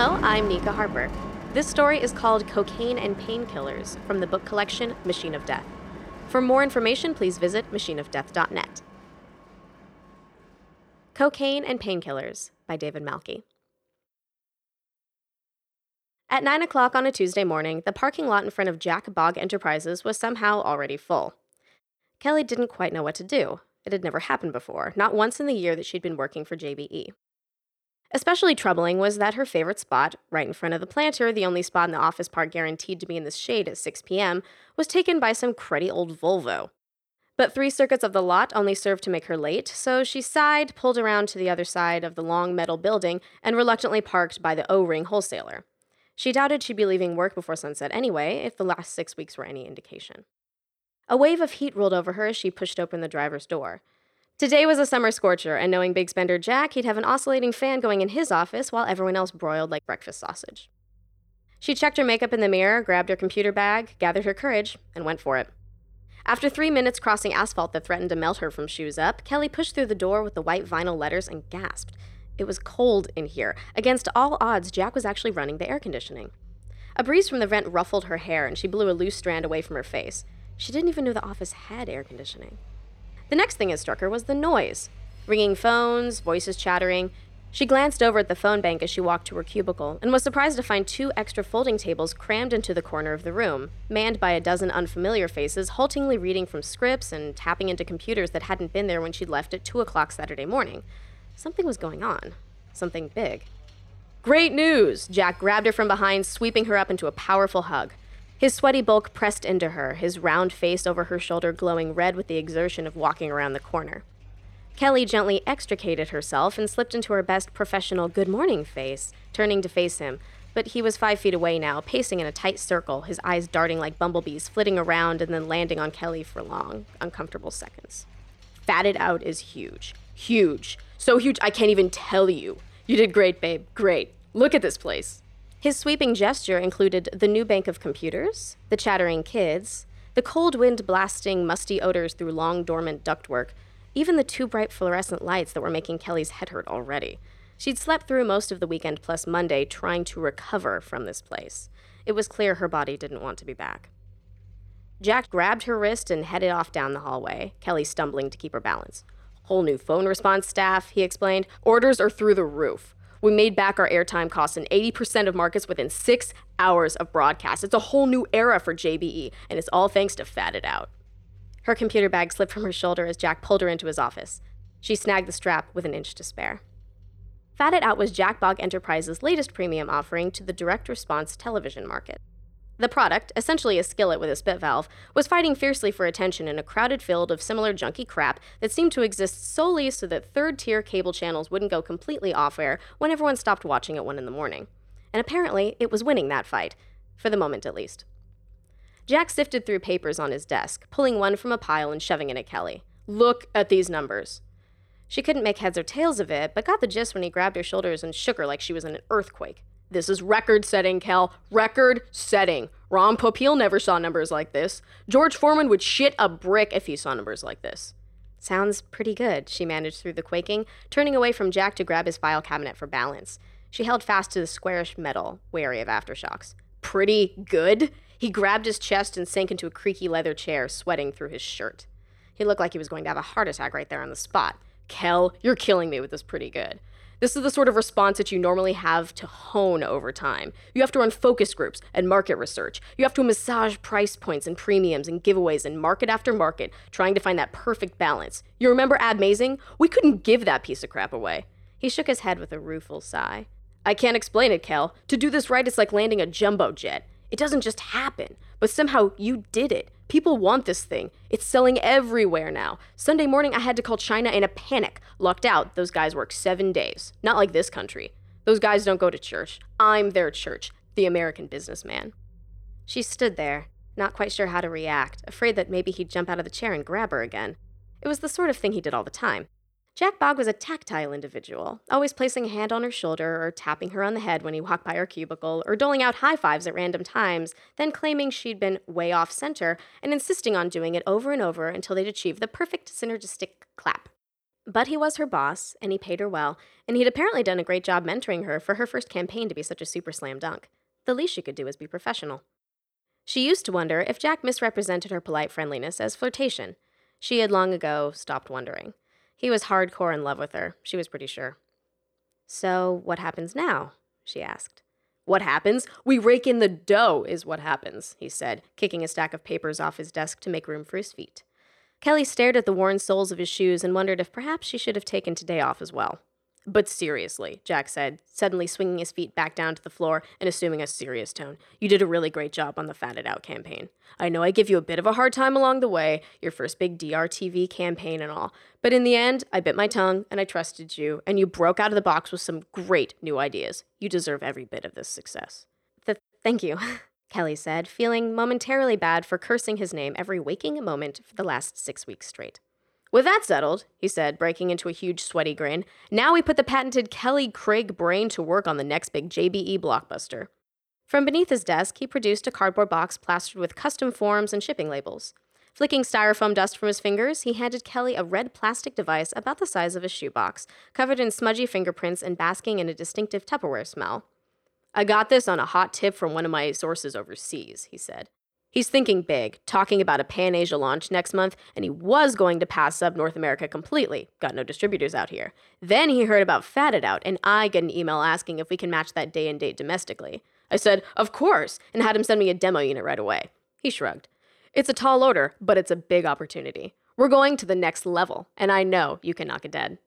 Hello, I'm Nika Harper. This story is called Cocaine and Painkillers from the book collection Machine of Death. For more information, please visit machineofdeath.net. Cocaine and Painkillers by David Malki. At 9 o'clock on a Tuesday morning, the parking lot in front of Jack Bog Enterprises was somehow already full. Kelly didn't quite know what to do. It had never happened before, not once in the year that she'd been working for JBE. Especially troubling was that her favorite spot, right in front of the planter, the only spot in the office park guaranteed to be in the shade at 6 p.m., was taken by some cruddy old Volvo. But three circuits of the lot only served to make her late, so she sighed, pulled around to the other side of the long metal building, and reluctantly parked by the O ring wholesaler. She doubted she'd be leaving work before sunset anyway, if the last six weeks were any indication. A wave of heat rolled over her as she pushed open the driver's door. Today was a summer scorcher, and knowing big spender Jack, he'd have an oscillating fan going in his office while everyone else broiled like breakfast sausage. She checked her makeup in the mirror, grabbed her computer bag, gathered her courage, and went for it. After three minutes crossing asphalt that threatened to melt her from shoes up, Kelly pushed through the door with the white vinyl letters and gasped. It was cold in here. Against all odds, Jack was actually running the air conditioning. A breeze from the vent ruffled her hair, and she blew a loose strand away from her face. She didn't even know the office had air conditioning. The next thing that struck her was the noise ringing phones, voices chattering. She glanced over at the phone bank as she walked to her cubicle and was surprised to find two extra folding tables crammed into the corner of the room, manned by a dozen unfamiliar faces haltingly reading from scripts and tapping into computers that hadn't been there when she'd left at 2 o'clock Saturday morning. Something was going on. Something big. Great news! Jack grabbed her from behind, sweeping her up into a powerful hug. His sweaty bulk pressed into her, his round face over her shoulder glowing red with the exertion of walking around the corner. Kelly gently extricated herself and slipped into her best professional good morning face, turning to face him, but he was five feet away now, pacing in a tight circle, his eyes darting like bumblebees, flitting around and then landing on Kelly for long, uncomfortable seconds. Fatted out is huge. Huge. So huge I can't even tell you. You did great, babe. Great. Look at this place. His sweeping gesture included the new bank of computers, the chattering kids, the cold wind blasting musty odors through long dormant ductwork, even the two bright fluorescent lights that were making Kelly's head hurt already. She'd slept through most of the weekend plus Monday trying to recover from this place. It was clear her body didn't want to be back. Jack grabbed her wrist and headed off down the hallway, Kelly stumbling to keep her balance. Whole new phone response staff, he explained. Orders are through the roof. We made back our airtime costs in 80% of markets within six hours of broadcast. It's a whole new era for JBE, and it's all thanks to Fatted Out. Her computer bag slipped from her shoulder as Jack pulled her into his office. She snagged the strap with an inch to spare. Fatted Out was Jack Bog Enterprises' latest premium offering to the direct response television market. The product, essentially a skillet with a spit valve, was fighting fiercely for attention in a crowded field of similar junky crap that seemed to exist solely so that third tier cable channels wouldn't go completely off air when everyone stopped watching at 1 in the morning. And apparently, it was winning that fight, for the moment at least. Jack sifted through papers on his desk, pulling one from a pile and shoving it at Kelly. Look at these numbers. She couldn't make heads or tails of it, but got the gist when he grabbed her shoulders and shook her like she was in an earthquake. This is record setting, Kel. Record setting. Ron Popeil never saw numbers like this. George Foreman would shit a brick if he saw numbers like this. Sounds pretty good, she managed through the quaking, turning away from Jack to grab his file cabinet for balance. She held fast to the squarish metal, wary of aftershocks. Pretty good? He grabbed his chest and sank into a creaky leather chair, sweating through his shirt. He looked like he was going to have a heart attack right there on the spot. Kel, you're killing me with this pretty good. This is the sort of response that you normally have to hone over time. You have to run focus groups and market research. You have to massage price points and premiums and giveaways and market after market, trying to find that perfect balance. You remember Abmazing? We couldn't give that piece of crap away. He shook his head with a rueful sigh. I can't explain it, Kel. To do this right, it's like landing a jumbo jet. It doesn't just happen, but somehow you did it. People want this thing. It's selling everywhere now. Sunday morning, I had to call China in a panic. Lucked out, those guys work seven days. Not like this country. Those guys don't go to church. I'm their church, the American businessman. She stood there, not quite sure how to react, afraid that maybe he'd jump out of the chair and grab her again. It was the sort of thing he did all the time. Jack Bog was a tactile individual, always placing a hand on her shoulder or tapping her on the head when he walked by her cubicle, or doling out high fives at random times, then claiming she'd been way off center and insisting on doing it over and over until they'd achieved the perfect synergistic clap. But he was her boss, and he paid her well, and he'd apparently done a great job mentoring her for her first campaign to be such a super slam dunk. The least she could do was be professional. She used to wonder if Jack misrepresented her polite friendliness as flirtation. She had long ago stopped wondering. He was hardcore in love with her, she was pretty sure. So, what happens now? she asked. What happens? We rake in the dough, is what happens, he said, kicking a stack of papers off his desk to make room for his feet. Kelly stared at the worn soles of his shoes and wondered if perhaps she should have taken today off as well. But seriously, Jack said, suddenly swinging his feet back down to the floor and assuming a serious tone. You did a really great job on the Fatted Out campaign. I know I give you a bit of a hard time along the way, your first big DRTV campaign and all, but in the end, I bit my tongue and I trusted you, and you broke out of the box with some great new ideas. You deserve every bit of this success. Th- thank you, Kelly said, feeling momentarily bad for cursing his name every waking moment for the last six weeks straight. With that settled, he said, breaking into a huge sweaty grin, now we put the patented Kelly Craig brain to work on the next big JBE blockbuster. From beneath his desk, he produced a cardboard box plastered with custom forms and shipping labels. Flicking styrofoam dust from his fingers, he handed Kelly a red plastic device about the size of a shoebox, covered in smudgy fingerprints and basking in a distinctive Tupperware smell. I got this on a hot tip from one of my sources overseas, he said. He's thinking big, talking about a Pan Asia launch next month, and he was going to pass up North America completely. Got no distributors out here. Then he heard about Fat It Out, and I get an email asking if we can match that day and date domestically. I said, Of course, and had him send me a demo unit right away. He shrugged. It's a tall order, but it's a big opportunity. We're going to the next level, and I know you can knock it dead.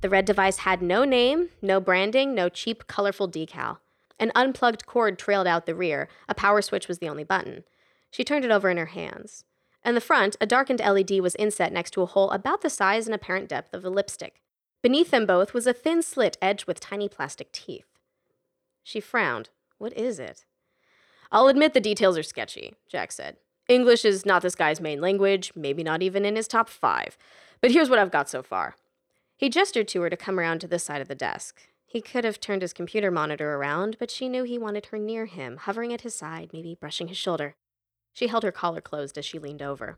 The red device had no name, no branding, no cheap, colorful decal. An unplugged cord trailed out the rear. A power switch was the only button. She turned it over in her hands. In the front, a darkened LED was inset next to a hole about the size and apparent depth of a lipstick. Beneath them both was a thin slit edged with tiny plastic teeth. She frowned. What is it? I'll admit the details are sketchy, Jack said. English is not this guy's main language, maybe not even in his top five. But here's what I've got so far. He gestured to her to come around to this side of the desk. He could have turned his computer monitor around, but she knew he wanted her near him, hovering at his side, maybe brushing his shoulder. She held her collar closed as she leaned over.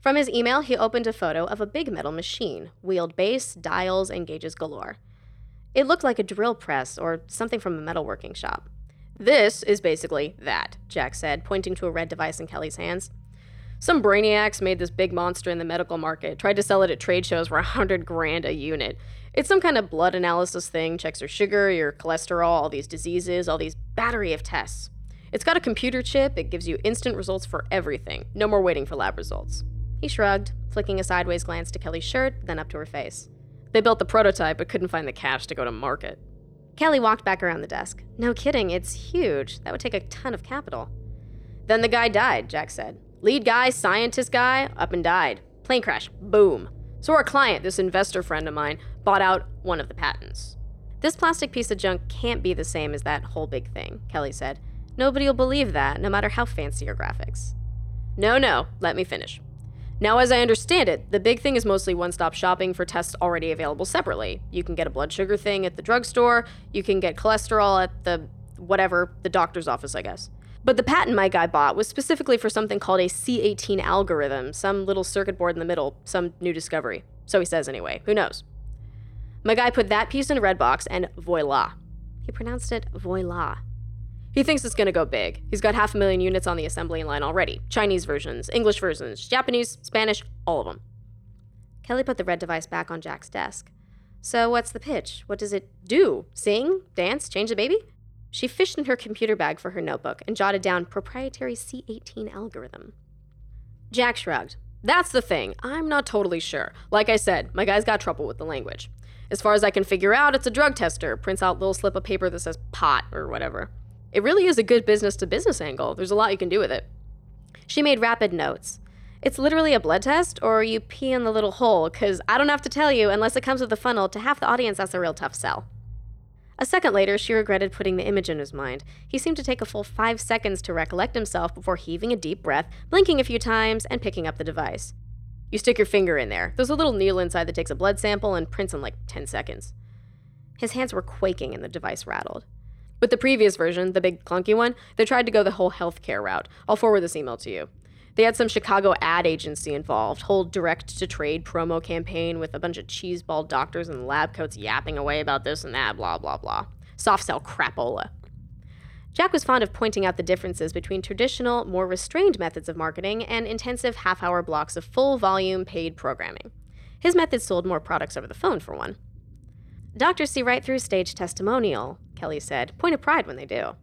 From his email, he opened a photo of a big metal machine, wheeled base, dials, and gauges galore. It looked like a drill press or something from a metalworking shop. This is basically that, Jack said, pointing to a red device in Kelly's hands. Some brainiacs made this big monster in the medical market, tried to sell it at trade shows for a hundred grand a unit. It's some kind of blood analysis thing, checks your sugar, your cholesterol, all these diseases, all these battery of tests. It's got a computer chip, it gives you instant results for everything. No more waiting for lab results. He shrugged, flicking a sideways glance to Kelly's shirt, then up to her face. They built the prototype but couldn't find the cash to go to market. Kelly walked back around the desk. No kidding, it's huge. That would take a ton of capital. Then the guy died, Jack said. Lead guy, scientist guy, up and died. Plane crash. Boom. So our client, this investor friend of mine, bought out one of the patents. This plastic piece of junk can't be the same as that whole big thing, Kelly said. Nobody will believe that, no matter how fancy your graphics. No, no, let me finish. Now, as I understand it, the big thing is mostly one stop shopping for tests already available separately. You can get a blood sugar thing at the drugstore, you can get cholesterol at the whatever, the doctor's office, I guess. But the patent my guy bought was specifically for something called a C18 algorithm, some little circuit board in the middle, some new discovery. So he says anyway. Who knows? My guy put that piece in a red box and voila. He pronounced it voila. He thinks it's gonna go big. He's got half a million units on the assembly line already Chinese versions, English versions, Japanese, Spanish, all of them. Kelly put the red device back on Jack's desk. So, what's the pitch? What does it do? Sing? Dance? Change the baby? She fished in her computer bag for her notebook and jotted down proprietary C18 algorithm. Jack shrugged. That's the thing. I'm not totally sure. Like I said, my guy's got trouble with the language. As far as I can figure out, it's a drug tester. Prints out little slip of paper that says pot or whatever. It really is a good business to business angle. There's a lot you can do with it. She made rapid notes. It's literally a blood test, or you pee in the little hole, because I don't have to tell you, unless it comes with the funnel, to half the audience that's a real tough sell. A second later, she regretted putting the image in his mind. He seemed to take a full five seconds to recollect himself before heaving a deep breath, blinking a few times, and picking up the device. You stick your finger in there. There's a little needle inside that takes a blood sample and prints in like 10 seconds. His hands were quaking and the device rattled. With the previous version, the big clunky one, they tried to go the whole healthcare route. I'll forward this email to you. They had some Chicago ad agency involved, whole direct to trade promo campaign with a bunch of cheeseball doctors in lab coats yapping away about this and that, blah, blah, blah. Soft sell crapola. Jack was fond of pointing out the differences between traditional, more restrained methods of marketing and intensive half hour blocks of full volume paid programming. His methods sold more products over the phone, for one. Doctors see right through stage testimonial, Kelly said. Point of pride when they do.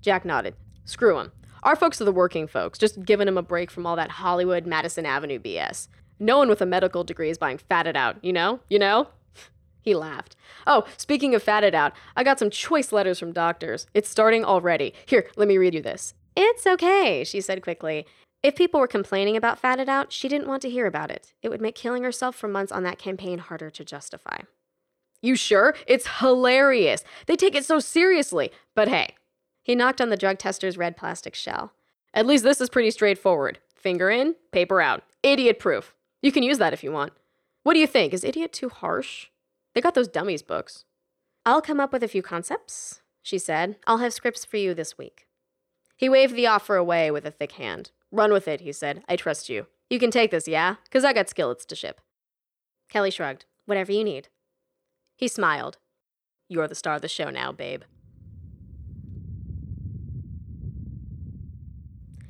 Jack nodded. Screw 'em. Our folks are the working folks, just giving them a break from all that Hollywood, Madison Avenue BS. No one with a medical degree is buying fatted out, you know? You know? He laughed. Oh, speaking of fatted out, I got some choice letters from doctors. It's starting already. Here, let me read you this. It's okay, she said quickly. If people were complaining about fatted out, she didn't want to hear about it. It would make killing herself for months on that campaign harder to justify. You sure? It's hilarious. They take it so seriously. But hey, he knocked on the drug tester's red plastic shell. At least this is pretty straightforward. Finger in, paper out. Idiot proof. You can use that if you want. What do you think? Is idiot too harsh? They got those dummies books. I'll come up with a few concepts, she said. I'll have scripts for you this week. He waved the offer away with a thick hand. Run with it, he said. I trust you. You can take this, yeah? Because I got skillets to ship. Kelly shrugged. Whatever you need. He smiled. You're the star of the show now, babe.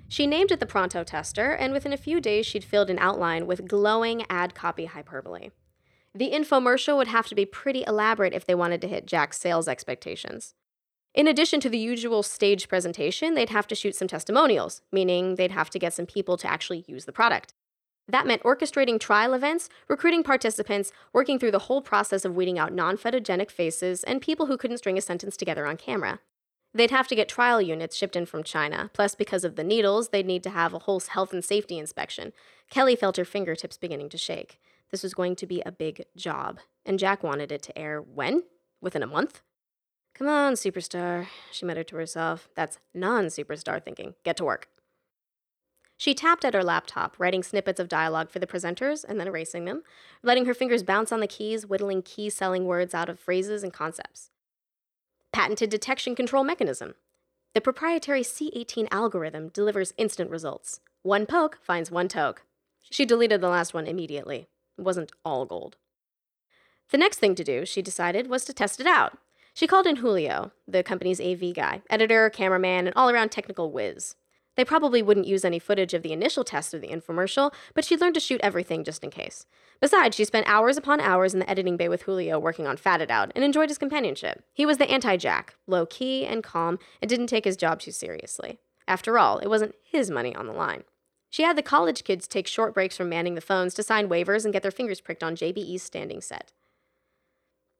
She named it the Pronto Tester, and within a few days she'd filled an outline with glowing ad copy hyperbole. The infomercial would have to be pretty elaborate if they wanted to hit Jack's sales expectations. In addition to the usual stage presentation, they'd have to shoot some testimonials, meaning they'd have to get some people to actually use the product. That meant orchestrating trial events, recruiting participants, working through the whole process of weeding out non photogenic faces, and people who couldn't string a sentence together on camera. They'd have to get trial units shipped in from China, plus, because of the needles, they'd need to have a whole health and safety inspection. Kelly felt her fingertips beginning to shake. This was going to be a big job, and Jack wanted it to air when? Within a month? Come on, superstar, she muttered to herself. That's non superstar thinking. Get to work. She tapped at her laptop, writing snippets of dialogue for the presenters and then erasing them, letting her fingers bounce on the keys, whittling key selling words out of phrases and concepts. Patented detection control mechanism. The proprietary C18 algorithm delivers instant results. One poke finds one toke. She deleted the last one immediately. Wasn't all gold. The next thing to do, she decided, was to test it out. She called in Julio, the company's AV guy, editor, cameraman, and all around technical whiz. They probably wouldn't use any footage of the initial test of the infomercial, but she learned to shoot everything just in case. Besides, she spent hours upon hours in the editing bay with Julio working on Fatted Out and enjoyed his companionship. He was the anti Jack, low key and calm, and didn't take his job too seriously. After all, it wasn't his money on the line. She had the college kids take short breaks from manning the phones to sign waivers and get their fingers pricked on JBE's standing set.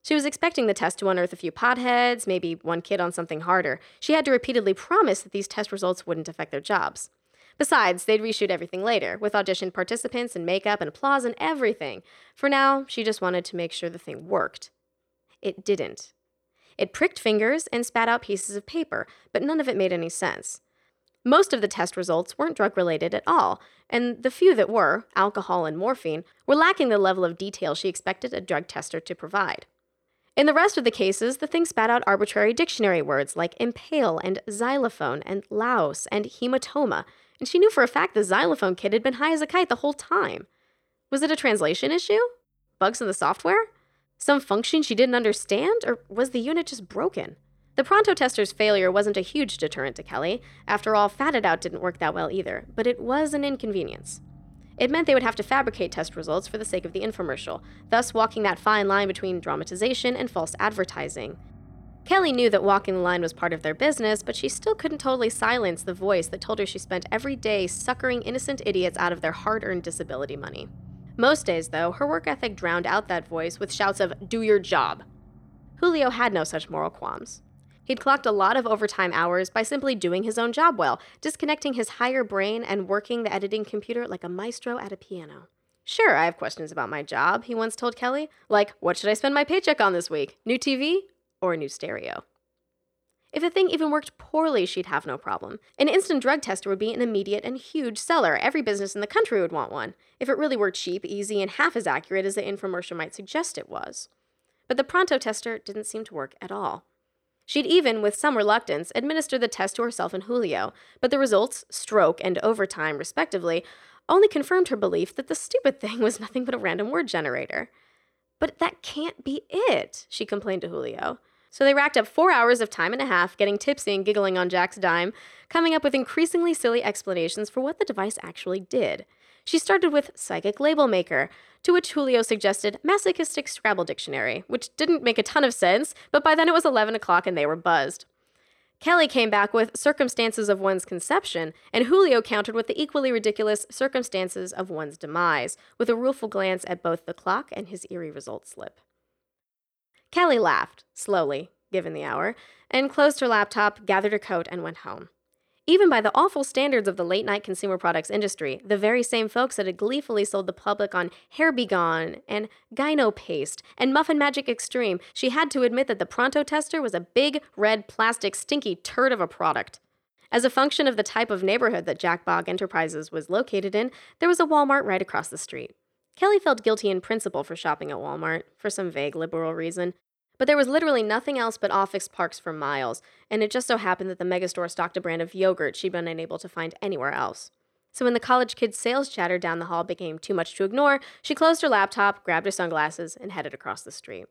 She was expecting the test to unearth a few potheads, maybe one kid on something harder. She had to repeatedly promise that these test results wouldn't affect their jobs. Besides, they'd reshoot everything later, with auditioned participants and makeup and applause and everything. For now, she just wanted to make sure the thing worked. It didn't. It pricked fingers and spat out pieces of paper, but none of it made any sense. Most of the test results weren't drug related at all, and the few that were, alcohol and morphine, were lacking the level of detail she expected a drug tester to provide. In the rest of the cases, the thing spat out arbitrary dictionary words like impale and xylophone and louse and hematoma, and she knew for a fact the xylophone kid had been high as a kite the whole time. Was it a translation issue? Bugs in the software? Some function she didn't understand? Or was the unit just broken? The Pronto tester's failure wasn't a huge deterrent to Kelly. After all, Fatted Out didn't work that well either, but it was an inconvenience. It meant they would have to fabricate test results for the sake of the infomercial, thus walking that fine line between dramatization and false advertising. Kelly knew that walking the line was part of their business, but she still couldn't totally silence the voice that told her she spent every day suckering innocent idiots out of their hard earned disability money. Most days, though, her work ethic drowned out that voice with shouts of, Do your job. Julio had no such moral qualms. He'd clocked a lot of overtime hours by simply doing his own job well, disconnecting his higher brain and working the editing computer like a maestro at a piano. Sure, I have questions about my job, he once told Kelly. Like, what should I spend my paycheck on this week? New TV or a new stereo? If the thing even worked poorly, she'd have no problem. An instant drug tester would be an immediate and huge seller. Every business in the country would want one, if it really were cheap, easy, and half as accurate as the infomercial might suggest it was. But the Pronto tester didn't seem to work at all. She'd even, with some reluctance, administered the test to herself and Julio, but the results, stroke and overtime respectively, only confirmed her belief that the stupid thing was nothing but a random word generator. But that can't be it, she complained to Julio. So they racked up four hours of time and a half, getting tipsy and giggling on Jack's dime, coming up with increasingly silly explanations for what the device actually did. She started with psychic label maker, to which Julio suggested masochistic Scrabble dictionary, which didn't make a ton of sense, but by then it was 11 o'clock and they were buzzed. Kelly came back with circumstances of one's conception, and Julio countered with the equally ridiculous circumstances of one's demise, with a rueful glance at both the clock and his eerie result slip. Kelly laughed, slowly, given the hour, and closed her laptop, gathered her coat, and went home. Even by the awful standards of the late night consumer products industry, the very same folks that had gleefully sold the public on Hair Be Gone and Gyno Paste and Muffin Magic Extreme, she had to admit that the Pronto tester was a big, red, plastic, stinky turd of a product. As a function of the type of neighborhood that Jack Bogg Enterprises was located in, there was a Walmart right across the street. Kelly felt guilty in principle for shopping at Walmart, for some vague liberal reason, but there was literally nothing else but office parks for miles, and it just so happened that the megastore stocked a brand of yogurt she'd been unable to find anywhere else. So when the college kid's sales chatter down the hall became too much to ignore, she closed her laptop, grabbed her sunglasses, and headed across the street.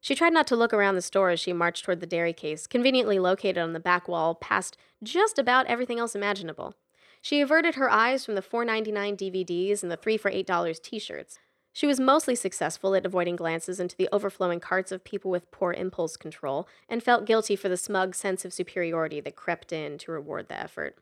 She tried not to look around the store as she marched toward the dairy case, conveniently located on the back wall past just about everything else imaginable. She averted her eyes from the $4.99 DVDs and the 3 for $8 t shirts. She was mostly successful at avoiding glances into the overflowing carts of people with poor impulse control, and felt guilty for the smug sense of superiority that crept in to reward the effort.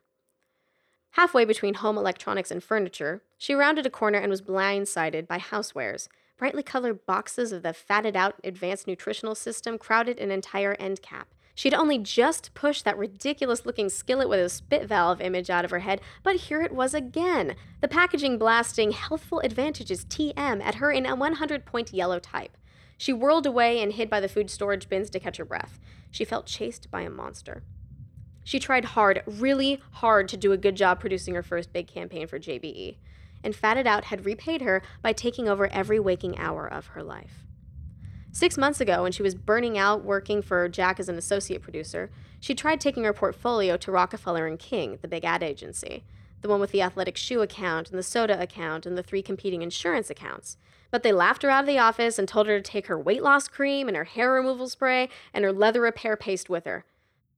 Halfway between home electronics and furniture, she rounded a corner and was blindsided by housewares. Brightly colored boxes of the fatted out advanced nutritional system crowded an entire end cap. She'd only just pushed that ridiculous looking skillet with a spit valve image out of her head, but here it was again. The packaging blasting Healthful Advantages TM at her in a 100 point yellow type. She whirled away and hid by the food storage bins to catch her breath. She felt chased by a monster. She tried hard, really hard, to do a good job producing her first big campaign for JBE, and Fatted Out had repaid her by taking over every waking hour of her life. Six months ago, when she was burning out working for Jack as an associate producer, she tried taking her portfolio to Rockefeller and King, the big ad agency, the one with the athletic shoe account and the soda account and the three competing insurance accounts. But they laughed her out of the office and told her to take her weight loss cream and her hair removal spray and her leather repair paste with her.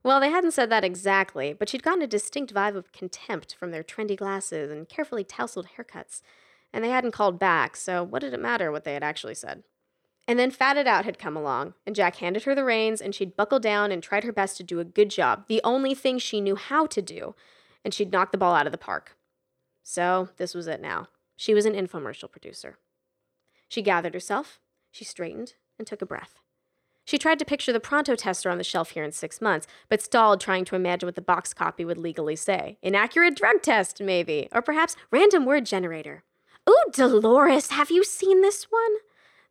Well, they hadn't said that exactly, but she'd gotten a distinct vibe of contempt from their trendy glasses and carefully tousled haircuts. And they hadn't called back, so what did it matter what they had actually said? And then Fatted Out had come along, and Jack handed her the reins, and she'd buckled down and tried her best to do a good job, the only thing she knew how to do, and she'd knocked the ball out of the park. So this was it now. She was an infomercial producer. She gathered herself, she straightened, and took a breath. She tried to picture the Pronto tester on the shelf here in six months, but stalled trying to imagine what the box copy would legally say. Inaccurate drug test, maybe, or perhaps random word generator. Ooh, Dolores, have you seen this one?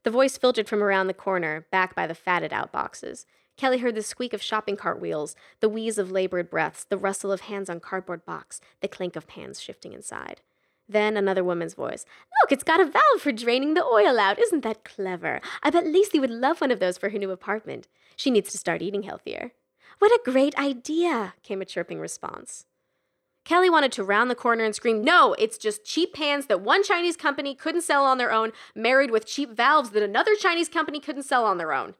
The voice filtered from around the corner, back by the fatted out boxes. Kelly heard the squeak of shopping cart wheels, the wheeze of labored breaths, the rustle of hands on cardboard box, the clink of pans shifting inside. Then another woman's voice. Look, it's got a valve for draining the oil out. Isn't that clever? I bet Lacey would love one of those for her new apartment. She needs to start eating healthier. What a great idea, came a chirping response. Kelly wanted to round the corner and scream, No, it's just cheap pans that one Chinese company couldn't sell on their own, married with cheap valves that another Chinese company couldn't sell on their own.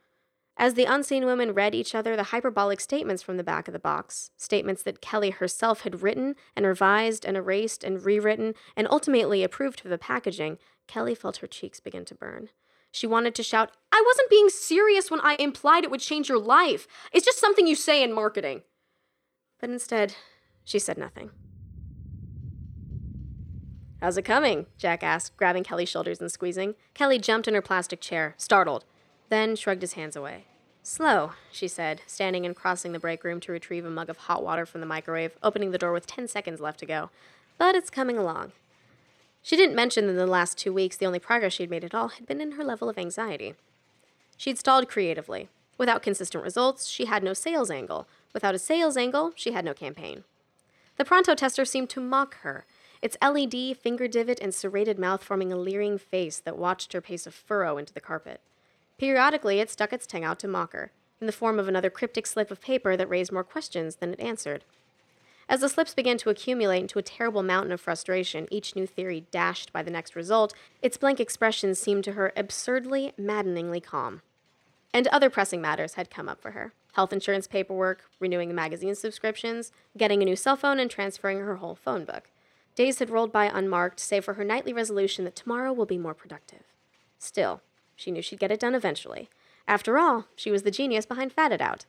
As the unseen women read each other the hyperbolic statements from the back of the box, statements that Kelly herself had written and revised and erased and rewritten and ultimately approved for the packaging, Kelly felt her cheeks begin to burn. She wanted to shout, I wasn't being serious when I implied it would change your life. It's just something you say in marketing. But instead, she said nothing. How's it coming? Jack asked, grabbing Kelly's shoulders and squeezing. Kelly jumped in her plastic chair, startled, then shrugged his hands away. Slow, she said, standing and crossing the break room to retrieve a mug of hot water from the microwave, opening the door with 10 seconds left to go. But it's coming along. She didn't mention that in the last two weeks the only progress she'd made at all had been in her level of anxiety. She'd stalled creatively. Without consistent results, she had no sales angle. Without a sales angle, she had no campaign. The Pronto tester seemed to mock her, its LED, finger divot, and serrated mouth forming a leering face that watched her pace a furrow into the carpet. Periodically, it stuck its tongue out to mock her. in the form of another cryptic slip of paper that raised more questions than it answered. As the slips began to accumulate into a terrible mountain of frustration, each new theory dashed by the next result, its blank expression seemed to her absurdly, maddeningly calm. And other pressing matters had come up for her health insurance paperwork, renewing the magazine subscriptions, getting a new cell phone, and transferring her whole phone book. Days had rolled by unmarked, save for her nightly resolution that tomorrow will be more productive. Still, she knew she'd get it done eventually. After all, she was the genius behind Fat It Out.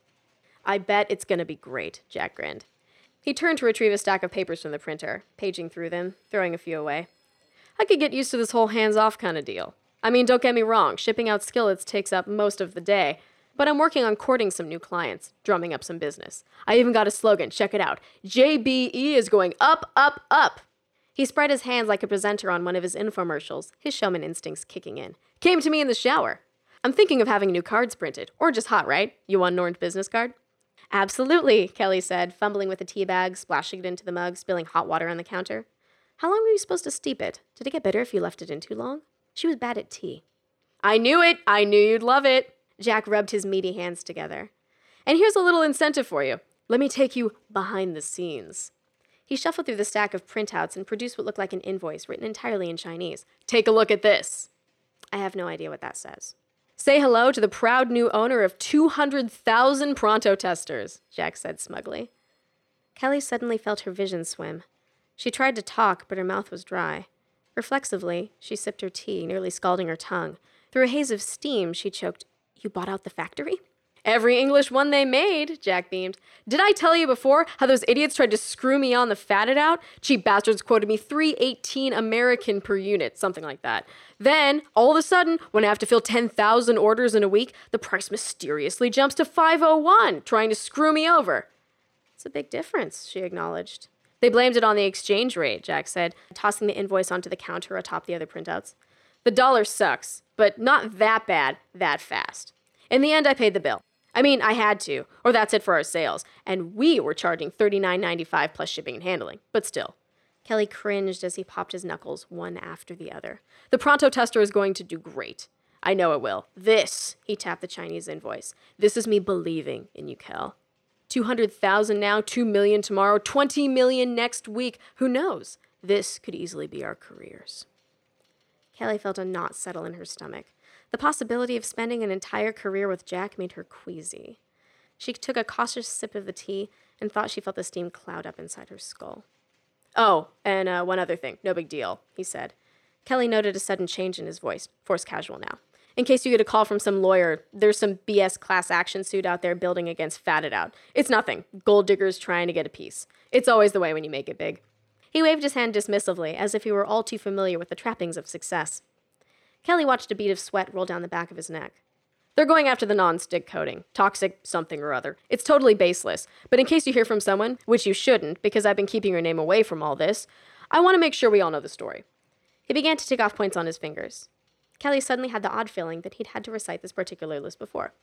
I bet it's gonna be great, Jack grinned. He turned to retrieve a stack of papers from the printer, paging through them, throwing a few away. I could get used to this whole hands off kind of deal. I mean, don't get me wrong, shipping out skillets takes up most of the day, but I'm working on courting some new clients, drumming up some business. I even got a slogan, check it out JBE is going up, up, up. He spread his hands like a presenter on one of his infomercials, his showman instincts kicking in. Came to me in the shower. I'm thinking of having new cards printed, or just hot, right? You want an orange business card? Absolutely, Kelly said, fumbling with a tea bag, splashing it into the mug, spilling hot water on the counter. How long were you supposed to steep it? Did it get bitter if you left it in too long? She was bad at tea. I knew it! I knew you'd love it! Jack rubbed his meaty hands together. And here's a little incentive for you. Let me take you behind the scenes. He shuffled through the stack of printouts and produced what looked like an invoice written entirely in Chinese. Take a look at this. I have no idea what that says. Say hello to the proud new owner of 200,000 Pronto testers, Jack said smugly. Kelly suddenly felt her vision swim. She tried to talk, but her mouth was dry. Reflexively, she sipped her tea, nearly scalding her tongue. Through a haze of steam, she choked, You bought out the factory? Every English one they made, Jack beamed. Did I tell you before how those idiots tried to screw me on the fatted Out? Cheap bastards quoted me 318 American per unit, something like that. Then, all of a sudden, when I have to fill 10,000 orders in a week, the price mysteriously jumps to 501, trying to screw me over. It's a big difference, she acknowledged. They blamed it on the exchange rate, Jack said, tossing the invoice onto the counter atop the other printouts. The dollar sucks, but not that bad, that fast. In the end, I paid the bill. I mean, I had to, or that's it for our sales. And we were charging $39.95 plus shipping and handling, but still. Kelly cringed as he popped his knuckles one after the other. The Pronto tester is going to do great. I know it will. This, he tapped the Chinese invoice. This is me believing in you, Kel. 200,000 now, 2 million tomorrow, 20 million next week. Who knows? This could easily be our careers. Kelly felt a knot settle in her stomach. The possibility of spending an entire career with Jack made her queasy. She took a cautious sip of the tea and thought she felt the steam cloud up inside her skull. Oh, and uh, one other thing. No big deal, he said. Kelly noted a sudden change in his voice, forced casual now. In case you get a call from some lawyer, there's some BS class action suit out there building against Fatted Out. It's nothing. Gold diggers trying to get a piece. It's always the way when you make it big. He waved his hand dismissively, as if he were all too familiar with the trappings of success. Kelly watched a bead of sweat roll down the back of his neck. They're going after the non-stick coating, toxic something or other. It's totally baseless, but in case you hear from someone, which you shouldn't because I've been keeping your name away from all this, I want to make sure we all know the story. He began to tick off points on his fingers. Kelly suddenly had the odd feeling that he'd had to recite this particular list before.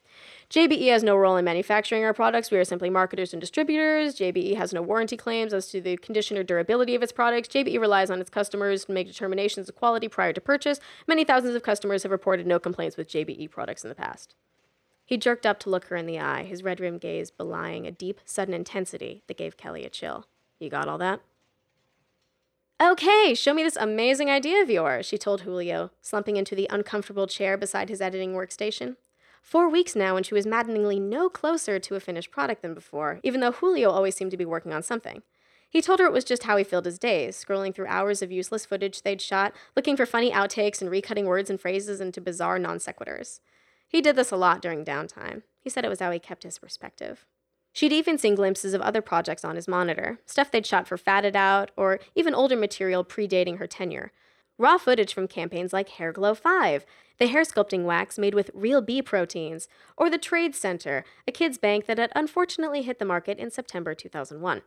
JBE has no role in manufacturing our products. We are simply marketers and distributors. JBE has no warranty claims as to the condition or durability of its products. JBE relies on its customers to make determinations of quality prior to purchase. Many thousands of customers have reported no complaints with JBE products in the past. He jerked up to look her in the eye, his red rimmed gaze belying a deep, sudden intensity that gave Kelly a chill. You got all that? Okay, show me this amazing idea of yours, she told Julio, slumping into the uncomfortable chair beside his editing workstation. Four weeks now, and she was maddeningly no closer to a finished product than before, even though Julio always seemed to be working on something. He told her it was just how he filled his days, scrolling through hours of useless footage they'd shot, looking for funny outtakes and recutting words and phrases into bizarre non sequiturs. He did this a lot during downtime. He said it was how he kept his perspective. She'd even seen glimpses of other projects on his monitor, stuff they'd shot for Fatted Out, or even older material predating her tenure. Raw footage from campaigns like Hair Glow 5, the hair sculpting wax made with real bee proteins, or the Trade Center, a kids' bank that had unfortunately hit the market in September 2001.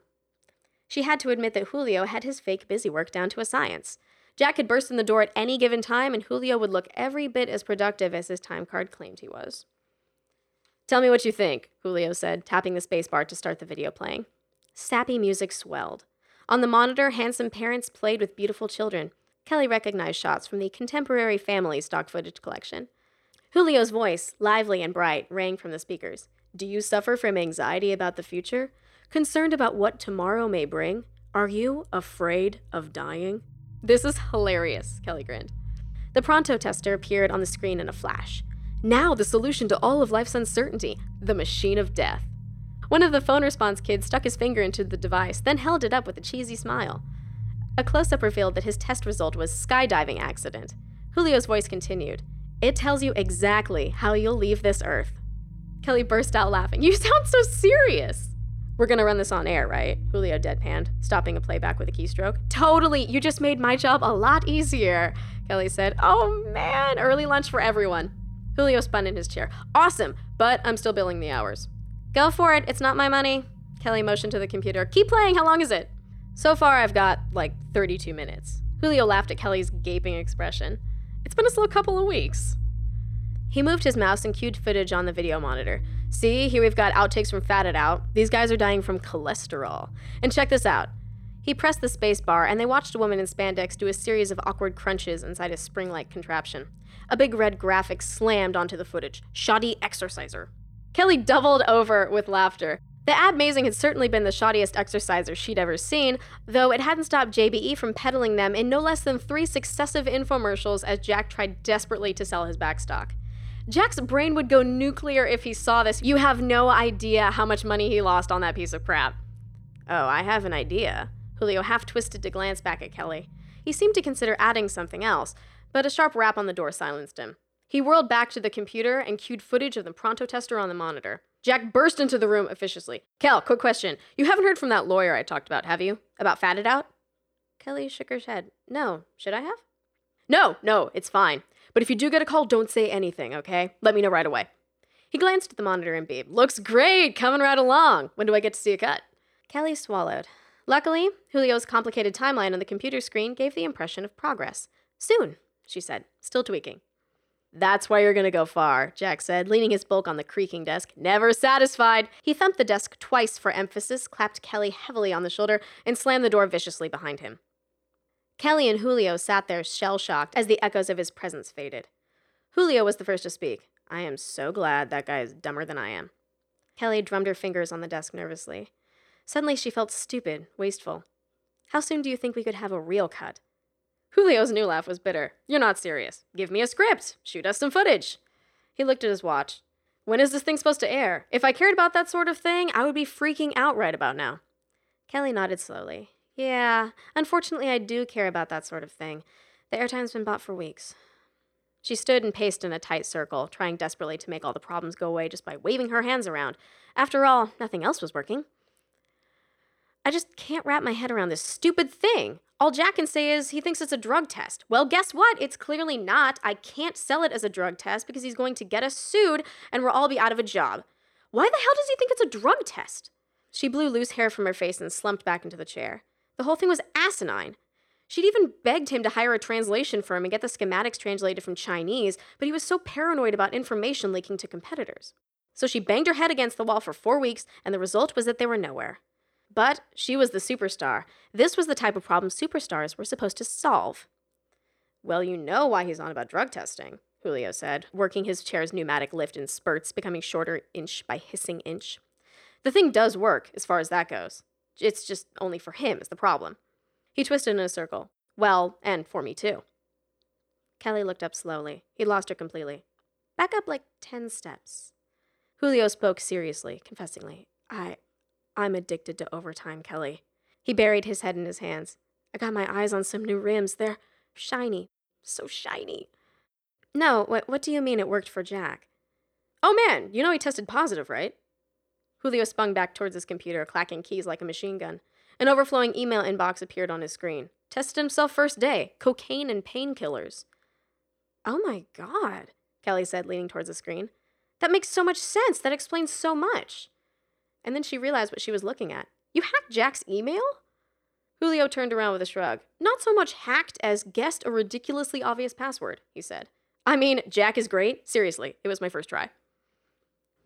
She had to admit that Julio had his fake busy work down to a science. Jack could burst in the door at any given time, and Julio would look every bit as productive as his time card claimed he was. Tell me what you think, Julio said, tapping the spacebar to start the video playing. Sappy music swelled. On the monitor, handsome parents played with beautiful children. Kelly recognized shots from the contemporary family stock footage collection. Julio's voice, lively and bright, rang from the speakers. Do you suffer from anxiety about the future? Concerned about what tomorrow may bring? Are you afraid of dying? This is hilarious, Kelly grinned. The pronto tester appeared on the screen in a flash. Now, the solution to all of life's uncertainty the machine of death. One of the phone response kids stuck his finger into the device, then held it up with a cheesy smile. A close up revealed that his test result was skydiving accident. Julio's voice continued. It tells you exactly how you'll leave this earth. Kelly burst out laughing. You sound so serious. We're gonna run this on air, right? Julio deadpanned, stopping a playback with a keystroke. Totally, you just made my job a lot easier, Kelly said. Oh man, early lunch for everyone. Julio spun in his chair. Awesome, but I'm still billing the hours. Go for it, it's not my money. Kelly motioned to the computer. Keep playing, how long is it? So far, I've got like 32 minutes. Julio laughed at Kelly's gaping expression. It's been a slow couple of weeks. He moved his mouse and cued footage on the video monitor. See, here we've got outtakes from Fat It Out. These guys are dying from cholesterol. And check this out. He pressed the space bar, and they watched a woman in spandex do a series of awkward crunches inside a spring like contraption. A big red graphic slammed onto the footage Shoddy Exerciser. Kelly doubled over with laughter. The Abmazing had certainly been the shoddiest exerciser she'd ever seen, though it hadn't stopped JBE from peddling them in no less than three successive infomercials as Jack tried desperately to sell his backstock. Jack's brain would go nuclear if he saw this. You have no idea how much money he lost on that piece of crap. Oh, I have an idea. Julio half twisted to glance back at Kelly. He seemed to consider adding something else, but a sharp rap on the door silenced him. He whirled back to the computer and cued footage of the pronto tester on the monitor. Jack burst into the room officiously. Kel, quick question. You haven't heard from that lawyer I talked about, have you? About fatted Out? Kelly shook her head. No. Should I have? No, no, it's fine. But if you do get a call, don't say anything, okay? Let me know right away. He glanced at the monitor and beeped. Looks great, coming right along. When do I get to see a cut? Kelly swallowed. Luckily, Julio's complicated timeline on the computer screen gave the impression of progress. Soon, she said, still tweaking. That's why you're gonna go far, Jack said, leaning his bulk on the creaking desk. Never satisfied. He thumped the desk twice for emphasis, clapped Kelly heavily on the shoulder, and slammed the door viciously behind him. Kelly and Julio sat there shell shocked as the echoes of his presence faded. Julio was the first to speak. I am so glad that guy is dumber than I am. Kelly drummed her fingers on the desk nervously. Suddenly she felt stupid, wasteful. How soon do you think we could have a real cut? Julio's new laugh was bitter. You're not serious. Give me a script. Shoot us some footage. He looked at his watch. When is this thing supposed to air? If I cared about that sort of thing, I would be freaking out right about now. Kelly nodded slowly. Yeah, unfortunately, I do care about that sort of thing. The airtime's been bought for weeks. She stood and paced in a tight circle, trying desperately to make all the problems go away just by waving her hands around. After all, nothing else was working. I just can't wrap my head around this stupid thing. All Jack can say is he thinks it's a drug test. Well, guess what? It's clearly not. I can't sell it as a drug test because he's going to get us sued and we'll all be out of a job. Why the hell does he think it's a drug test? She blew loose hair from her face and slumped back into the chair. The whole thing was asinine. She'd even begged him to hire a translation firm and get the schematics translated from Chinese, but he was so paranoid about information leaking to competitors. So she banged her head against the wall for four weeks, and the result was that they were nowhere. But she was the superstar. This was the type of problem superstars were supposed to solve. Well, you know why he's on about drug testing, Julio said, working his chair's pneumatic lift in spurts, becoming shorter inch by hissing inch. The thing does work, as far as that goes. It's just only for him is the problem. He twisted in a circle. Well, and for me too. Kelly looked up slowly. He lost her completely. Back up like ten steps. Julio spoke seriously, confessingly. I I'm addicted to overtime, Kelly. He buried his head in his hands. I got my eyes on some new rims. They're shiny. So shiny. No, what, what do you mean it worked for Jack? Oh man, you know he tested positive, right? Julio spun back towards his computer, clacking keys like a machine gun. An overflowing email inbox appeared on his screen. Tested himself first day. Cocaine and painkillers. Oh my god, Kelly said, leaning towards the screen. That makes so much sense. That explains so much. And then she realized what she was looking at. You hacked Jack's email? Julio turned around with a shrug. Not so much hacked as guessed a ridiculously obvious password, he said. I mean, Jack is great. Seriously, it was my first try.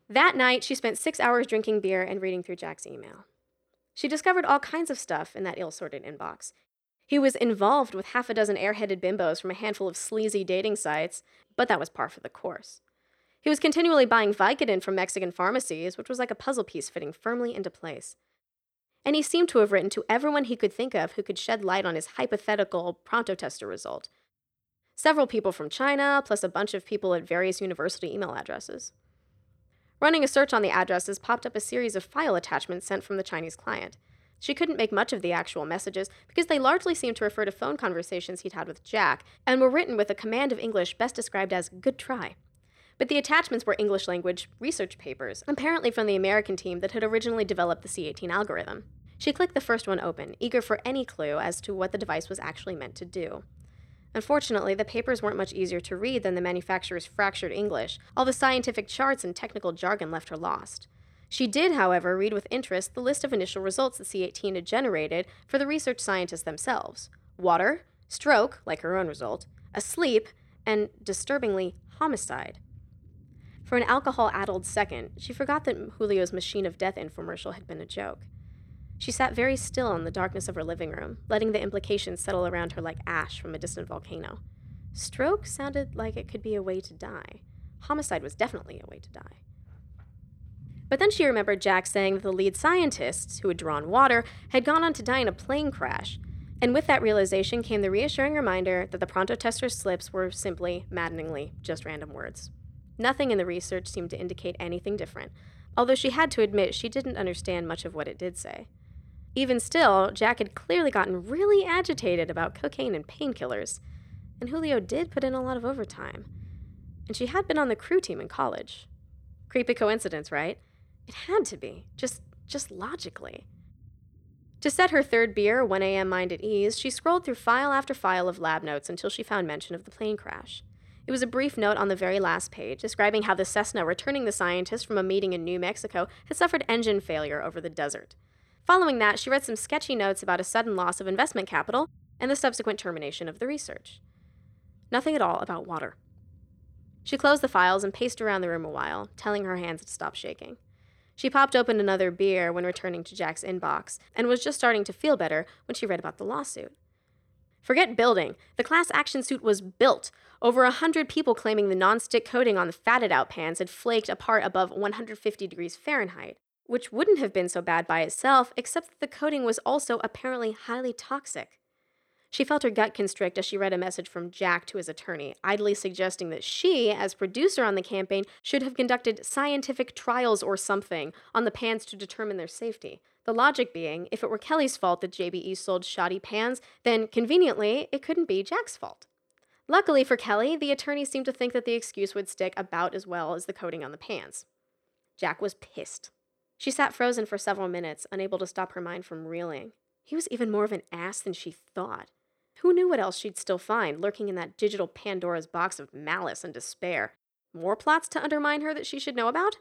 That night, she spent six hours drinking beer and reading through Jack's email. She discovered all kinds of stuff in that ill sorted inbox. He was involved with half a dozen airheaded bimbos from a handful of sleazy dating sites, but that was par for the course. He was continually buying Vicodin from Mexican pharmacies, which was like a puzzle piece fitting firmly into place. And he seemed to have written to everyone he could think of who could shed light on his hypothetical pronto tester result. Several people from China, plus a bunch of people at various university email addresses. Running a search on the addresses popped up a series of file attachments sent from the Chinese client. She couldn't make much of the actual messages because they largely seemed to refer to phone conversations he'd had with Jack and were written with a command of English best described as good try. But the attachments were English language research papers, apparently from the American team that had originally developed the C18 algorithm. She clicked the first one open, eager for any clue as to what the device was actually meant to do. Unfortunately, the papers weren't much easier to read than the manufacturer's fractured English. All the scientific charts and technical jargon left her lost. She did, however, read with interest the list of initial results the C18 had generated for the research scientists themselves water, stroke, like her own result, asleep, and, disturbingly, homicide. For an alcohol addled second, she forgot that Julio's machine of death infomercial had been a joke. She sat very still in the darkness of her living room, letting the implications settle around her like ash from a distant volcano. Stroke sounded like it could be a way to die. Homicide was definitely a way to die. But then she remembered Jack saying that the lead scientists, who had drawn water, had gone on to die in a plane crash. And with that realization came the reassuring reminder that the Pronto tester's slips were simply, maddeningly, just random words. Nothing in the research seemed to indicate anything different, although she had to admit she didn't understand much of what it did say. Even still, Jack had clearly gotten really agitated about cocaine and painkillers, and Julio did put in a lot of overtime. And she had been on the crew team in college. Creepy coincidence, right? It had to be, just just logically. To set her third beer, 1 a.m. mind at ease, she scrolled through file after file of lab notes until she found mention of the plane crash. It was a brief note on the very last page describing how the Cessna returning the scientist from a meeting in New Mexico had suffered engine failure over the desert. Following that, she read some sketchy notes about a sudden loss of investment capital and the subsequent termination of the research. Nothing at all about water. She closed the files and paced around the room a while, telling her hands to stop shaking. She popped open another beer when returning to Jack's inbox and was just starting to feel better when she read about the lawsuit. Forget building. The class action suit was built. Over a hundred people claiming the non-stick coating on the Fat It Out pans had flaked apart above 150 degrees Fahrenheit which wouldn't have been so bad by itself, except that the coating was also apparently highly toxic. She felt her gut constrict as she read a message from Jack to his attorney, idly suggesting that she, as producer on the campaign, should have conducted scientific trials or something on the pans to determine their safety. The logic being, if it were Kelly's fault that JBE sold shoddy pans, then conveniently, it couldn't be Jack's fault. Luckily for Kelly, the attorney seemed to think that the excuse would stick about as well as the coating on the pans. Jack was pissed. She sat frozen for several minutes, unable to stop her mind from reeling. He was even more of an ass than she thought. Who knew what else she'd still find lurking in that digital Pandora's box of malice and despair? More plots to undermine her that she should know about?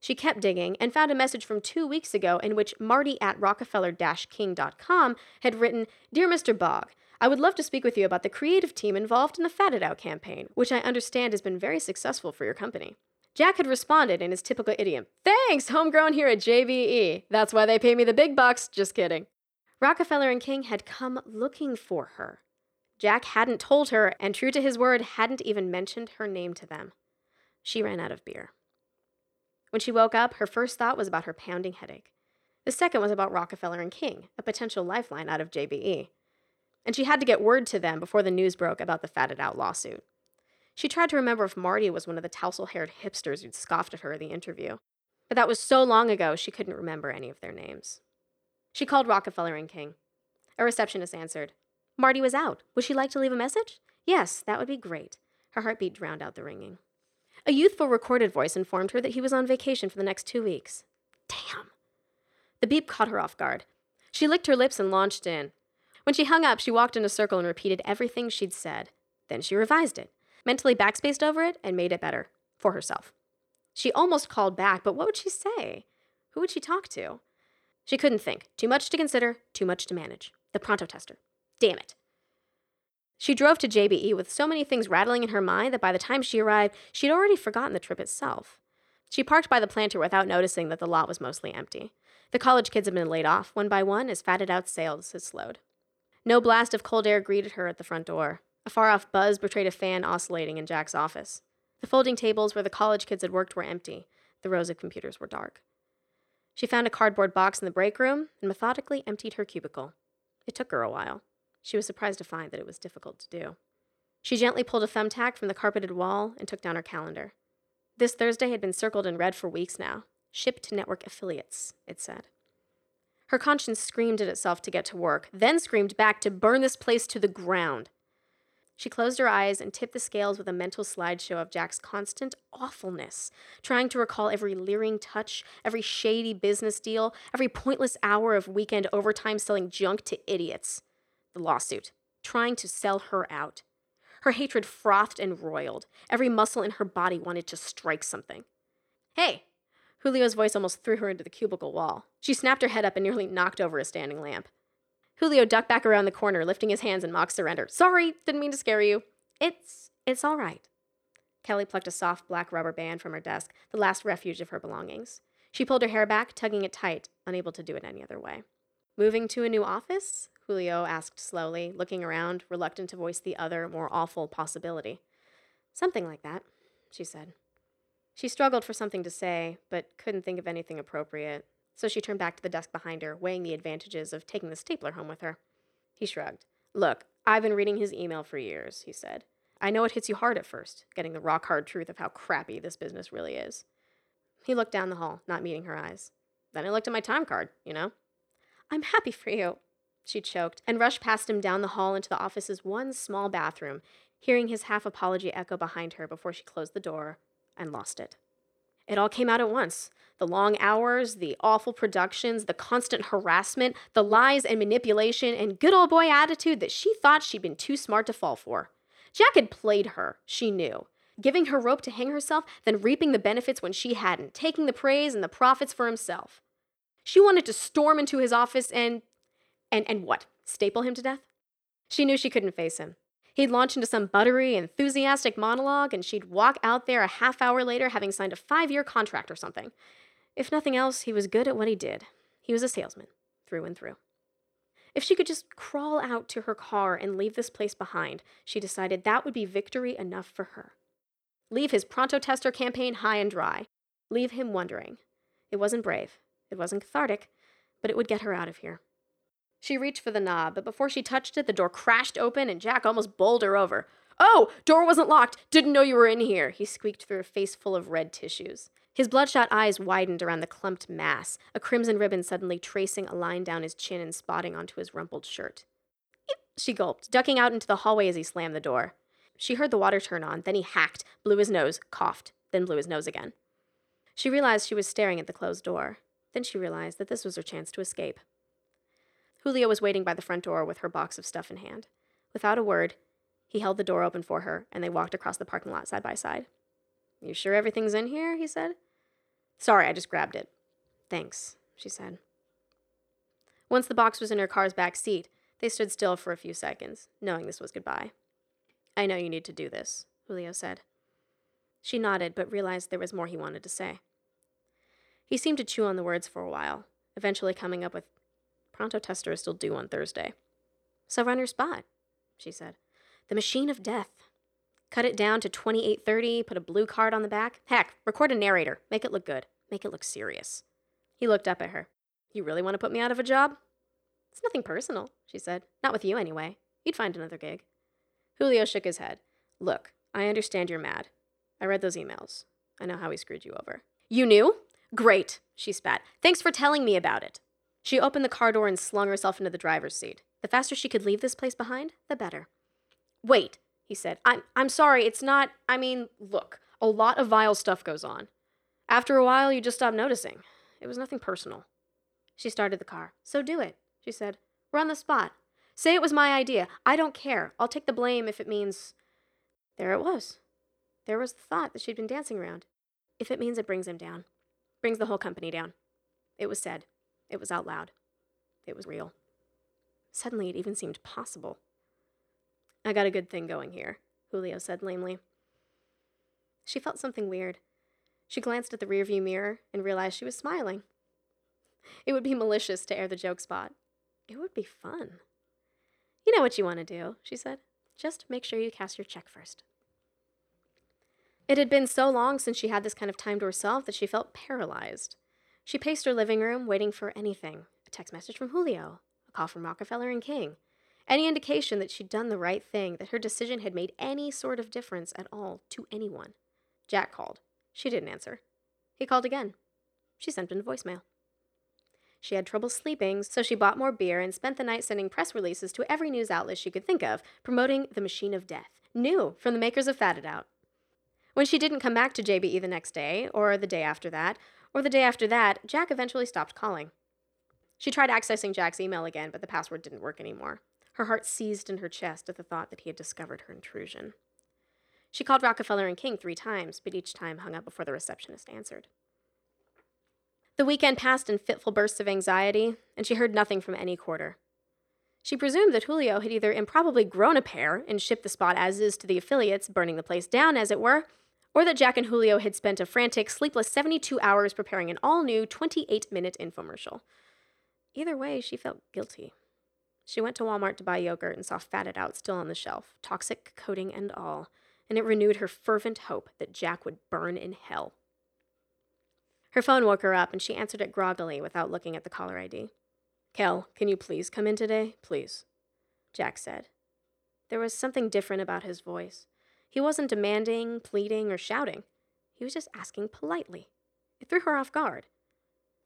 She kept digging and found a message from two weeks ago in which Marty at Rockefeller King.com had written Dear Mr. Bog, I would love to speak with you about the creative team involved in the Fat It Out campaign, which I understand has been very successful for your company. Jack had responded in his typical idiom Thanks, homegrown here at JBE. That's why they pay me the big bucks. Just kidding. Rockefeller and King had come looking for her. Jack hadn't told her, and true to his word, hadn't even mentioned her name to them. She ran out of beer. When she woke up, her first thought was about her pounding headache. The second was about Rockefeller and King, a potential lifeline out of JBE. And she had to get word to them before the news broke about the Fat It Out lawsuit. She tried to remember if Marty was one of the tousle haired hipsters who'd scoffed at her in the interview. But that was so long ago she couldn't remember any of their names. She called Rockefeller and King. A receptionist answered. Marty was out. Would she like to leave a message? Yes, that would be great. Her heartbeat drowned out the ringing. A youthful recorded voice informed her that he was on vacation for the next two weeks. Damn. The beep caught her off guard. She licked her lips and launched in. When she hung up, she walked in a circle and repeated everything she'd said. Then she revised it mentally backspaced over it, and made it better for herself. She almost called back, but what would she say? Who would she talk to? She couldn't think. Too much to consider, too much to manage. The pronto tester. Damn it. She drove to JBE with so many things rattling in her mind that by the time she arrived, she'd already forgotten the trip itself. She parked by the planter without noticing that the lot was mostly empty. The college kids had been laid off one by one as Fat It Out sales had slowed. No blast of cold air greeted her at the front door. A far off buzz betrayed a fan oscillating in Jack's office. The folding tables where the college kids had worked were empty. The rows of computers were dark. She found a cardboard box in the break room and methodically emptied her cubicle. It took her a while. She was surprised to find that it was difficult to do. She gently pulled a thumbtack from the carpeted wall and took down her calendar. This Thursday had been circled in red for weeks now. Shipped to network affiliates, it said. Her conscience screamed at itself to get to work, then screamed back to burn this place to the ground. She closed her eyes and tipped the scales with a mental slideshow of Jack's constant awfulness, trying to recall every leering touch, every shady business deal, every pointless hour of weekend overtime selling junk to idiots. The lawsuit, trying to sell her out. Her hatred frothed and roiled. Every muscle in her body wanted to strike something. Hey! Julio's voice almost threw her into the cubicle wall. She snapped her head up and nearly knocked over a standing lamp. Julio ducked back around the corner, lifting his hands in mock surrender. Sorry, didn't mean to scare you. It's it's all right. Kelly plucked a soft black rubber band from her desk, the last refuge of her belongings. She pulled her hair back, tugging it tight, unable to do it any other way. Moving to a new office? Julio asked slowly, looking around, reluctant to voice the other, more awful possibility. Something like that, she said. She struggled for something to say, but couldn't think of anything appropriate, so she turned back to the desk behind her, weighing the advantages of taking the stapler home with her. He shrugged. Look, I've been reading his email for years, he said. I know it hits you hard at first, getting the rock hard truth of how crappy this business really is. He looked down the hall, not meeting her eyes. Then I looked at my time card, you know? I'm happy for you, she choked, and rushed past him down the hall into the office's one small bathroom, hearing his half apology echo behind her before she closed the door and lost it. It all came out at once the long hours, the awful productions, the constant harassment, the lies and manipulation, and good old boy attitude that she thought she'd been too smart to fall for. Jack had played her, she knew, giving her rope to hang herself, then reaping the benefits when she hadn't, taking the praise and the profits for himself. She wanted to storm into his office and. and, and what? Staple him to death? She knew she couldn't face him. He'd launch into some buttery, enthusiastic monologue, and she'd walk out there a half hour later having signed a five year contract or something. If nothing else, he was good at what he did. He was a salesman, through and through. If she could just crawl out to her car and leave this place behind, she decided that would be victory enough for her. Leave his pronto tester campaign high and dry. Leave him wondering. It wasn't brave. It wasn't cathartic, but it would get her out of here. She reached for the knob, but before she touched it, the door crashed open and Jack almost bowled her over. Oh, door wasn't locked. Didn't know you were in here, he squeaked through a face full of red tissues. His bloodshot eyes widened around the clumped mass, a crimson ribbon suddenly tracing a line down his chin and spotting onto his rumpled shirt. Eep, she gulped, ducking out into the hallway as he slammed the door. She heard the water turn on, then he hacked, blew his nose, coughed, then blew his nose again. She realized she was staring at the closed door. Then she realized that this was her chance to escape. Julio was waiting by the front door with her box of stuff in hand. Without a word, he held the door open for her, and they walked across the parking lot side by side. You sure everything's in here? he said. Sorry, I just grabbed it. Thanks, she said. Once the box was in her car's back seat, they stood still for a few seconds, knowing this was goodbye. I know you need to do this, Julio said. She nodded, but realized there was more he wanted to say. He seemed to chew on the words for a while, eventually coming up with Pronto tester is still due on Thursday. So run your spot, she said. The machine of death. Cut it down to 2830, put a blue card on the back. Heck, record a narrator. Make it look good. Make it look serious. He looked up at her. You really want to put me out of a job? It's nothing personal, she said. Not with you, anyway. You'd find another gig. Julio shook his head. Look, I understand you're mad. I read those emails. I know how he screwed you over. You knew? Great, she spat. Thanks for telling me about it. She opened the car door and slung herself into the driver's seat. The faster she could leave this place behind, the better. Wait, he said. I'm, I'm sorry, it's not. I mean, look, a lot of vile stuff goes on. After a while, you just stop noticing. It was nothing personal. She started the car. So do it, she said. We're on the spot. Say it was my idea. I don't care. I'll take the blame if it means. There it was. There was the thought that she'd been dancing around. If it means it brings him down, brings the whole company down. It was said. It was out loud. It was real. Suddenly, it even seemed possible. I got a good thing going here, Julio said lamely. She felt something weird. She glanced at the rearview mirror and realized she was smiling. It would be malicious to air the joke spot. It would be fun. You know what you want to do, she said. Just make sure you cash your check first. It had been so long since she had this kind of time to herself that she felt paralyzed. She paced her living room, waiting for anything a text message from Julio, a call from Rockefeller and King, any indication that she'd done the right thing, that her decision had made any sort of difference at all to anyone. Jack called. She didn't answer. He called again. She sent him a voicemail. She had trouble sleeping, so she bought more beer and spent the night sending press releases to every news outlet she could think of, promoting the machine of death, new from the makers of Fat It Out. When she didn't come back to JBE the next day, or the day after that, or the day after that, Jack eventually stopped calling. She tried accessing Jack's email again, but the password didn't work anymore. Her heart seized in her chest at the thought that he had discovered her intrusion. She called Rockefeller and King three times, but each time hung up before the receptionist answered. The weekend passed in fitful bursts of anxiety, and she heard nothing from any quarter. She presumed that Julio had either improbably grown a pair and shipped the spot as is to the affiliates, burning the place down, as it were, or that Jack and Julio had spent a frantic, sleepless 72 hours preparing an all new 28 minute infomercial. Either way, she felt guilty. She went to Walmart to buy yogurt and saw Fat It Out still on the shelf, toxic coating and all, and it renewed her fervent hope that Jack would burn in hell. Her phone woke her up and she answered it groggily without looking at the caller ID. Kel, can you please come in today? Please. Jack said. There was something different about his voice. He wasn't demanding, pleading, or shouting. He was just asking politely. It threw her off guard.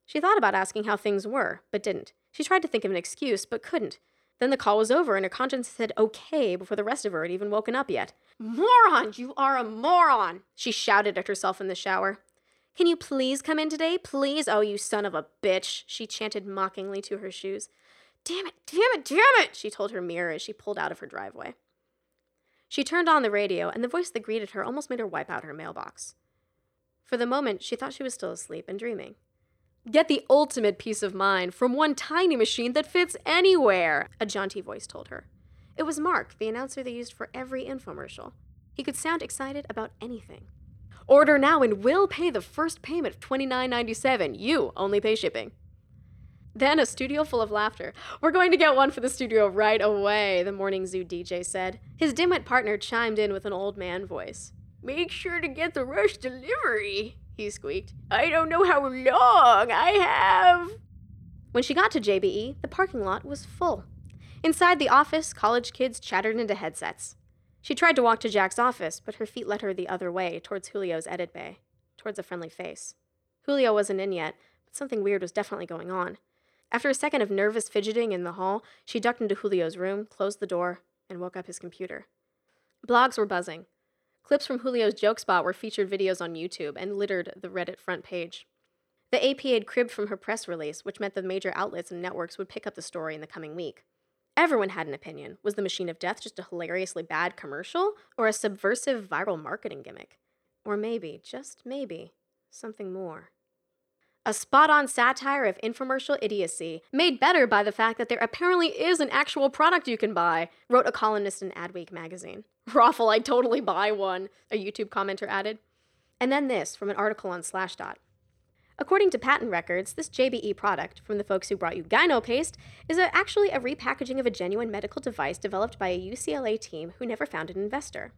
She thought about asking how things were, but didn't. She tried to think of an excuse, but couldn't. Then the call was over and her conscience said okay before the rest of her had even woken up yet. Moron! You are a moron! She shouted at herself in the shower. Can you please come in today? Please? Oh, you son of a bitch, she chanted mockingly to her shoes. Damn it, damn it, damn it, she told her mirror as she pulled out of her driveway. She turned on the radio, and the voice that greeted her almost made her wipe out her mailbox. For the moment, she thought she was still asleep and dreaming. Get the ultimate peace of mind from one tiny machine that fits anywhere, a jaunty voice told her. It was Mark, the announcer they used for every infomercial. He could sound excited about anything. Order now and we'll pay the first payment of $29.97. You only pay shipping. Then a studio full of laughter. We're going to get one for the studio right away, the Morning Zoo DJ said. His dimwit partner chimed in with an old man voice. Make sure to get the rush delivery he squeaked. I don't know how long I have. When she got to JBE, the parking lot was full. Inside the office, college kids chattered into headsets. She tried to walk to Jack's office, but her feet led her the other way, towards Julio's edit bay, towards a friendly face. Julio wasn't in yet, but something weird was definitely going on. After a second of nervous fidgeting in the hall, she ducked into Julio's room, closed the door, and woke up his computer. Blogs were buzzing. Clips from Julio's joke spot were featured videos on YouTube and littered the Reddit front page. The AP had cribbed from her press release, which meant the major outlets and networks would pick up the story in the coming week. Everyone had an opinion. Was The Machine of Death just a hilariously bad commercial or a subversive viral marketing gimmick? Or maybe, just maybe, something more. A spot on satire of infomercial idiocy, made better by the fact that there apparently is an actual product you can buy, wrote a columnist in Adweek magazine. Raffle, I'd totally buy one, a YouTube commenter added. And then this from an article on Slashdot. According to patent records, this JBE product from the folks who brought you Gyno Paste is a, actually a repackaging of a genuine medical device developed by a UCLA team who never found an investor.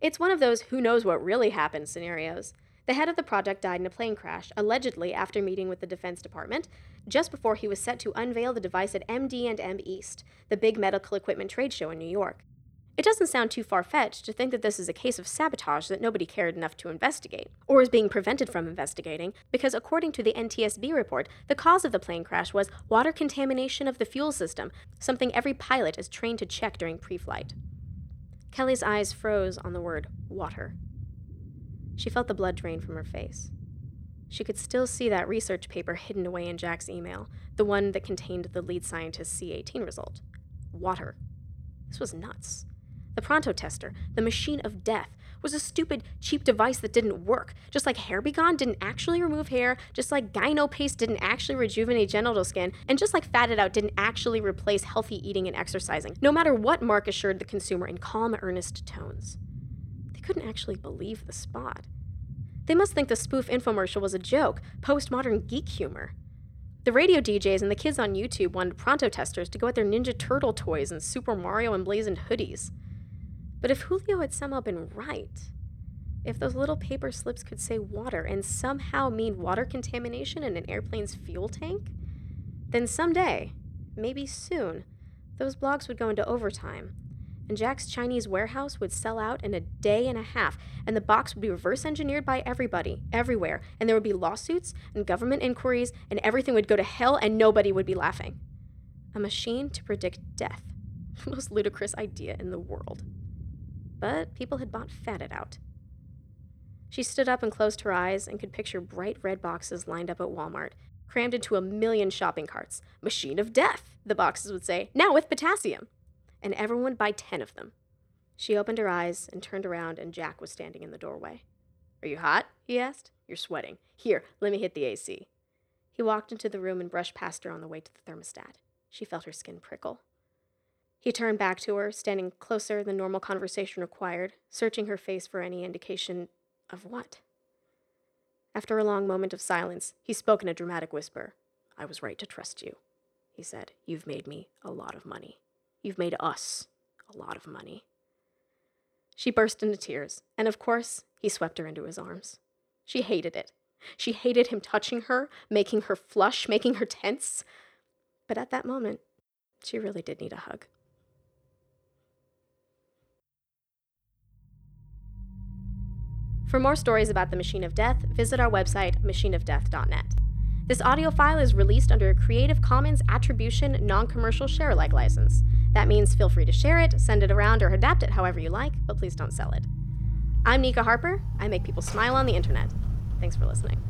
It's one of those who knows what really happened scenarios. The head of the project died in a plane crash, allegedly after meeting with the Defense Department, just before he was set to unveil the device at MD&M East, the big medical equipment trade show in New York. It doesn't sound too far fetched to think that this is a case of sabotage that nobody cared enough to investigate, or is being prevented from investigating, because according to the NTSB report, the cause of the plane crash was water contamination of the fuel system, something every pilot is trained to check during pre flight. Kelly's eyes froze on the word water. She felt the blood drain from her face. She could still see that research paper hidden away in Jack's email, the one that contained the lead scientist's C18 result. Water. This was nuts. The Pronto tester, the machine of death, was a stupid, cheap device that didn't work. Just like Hair Begone didn't actually remove hair, just like Gyno Paste didn't actually rejuvenate genital skin, and just like Fat It Out didn't actually replace healthy eating and exercising, no matter what Mark assured the consumer in calm, earnest tones couldn't actually believe the spot. They must think the spoof infomercial was a joke, postmodern geek humor. The radio DJs and the kids on YouTube wanted Pronto testers to go at their Ninja Turtle toys and Super Mario emblazoned hoodies. But if Julio had somehow been right, if those little paper slips could say water and somehow mean water contamination in an airplane's fuel tank, then someday, maybe soon, those blogs would go into overtime, and Jack's Chinese warehouse would sell out in a day and a half, and the box would be reverse engineered by everybody, everywhere, and there would be lawsuits and government inquiries, and everything would go to hell, and nobody would be laughing. A machine to predict death. The most ludicrous idea in the world. But people had bought Fat It Out. She stood up and closed her eyes and could picture bright red boxes lined up at Walmart, crammed into a million shopping carts. Machine of death, the boxes would say, now with potassium. And everyone buy 10 of them. She opened her eyes and turned around, and Jack was standing in the doorway. Are you hot? he asked. You're sweating. Here, let me hit the AC. He walked into the room and brushed past her on the way to the thermostat. She felt her skin prickle. He turned back to her, standing closer than normal conversation required, searching her face for any indication of what? After a long moment of silence, he spoke in a dramatic whisper. I was right to trust you, he said. You've made me a lot of money. You've made us a lot of money. She burst into tears, and of course, he swept her into his arms. She hated it. She hated him touching her, making her flush, making her tense. But at that moment, she really did need a hug. For more stories about the Machine of Death, visit our website, machineofdeath.net. This audio file is released under a Creative Commons Attribution Non Commercial Share Alike license. That means feel free to share it, send it around, or adapt it however you like, but please don't sell it. I'm Nika Harper. I make people smile on the internet. Thanks for listening.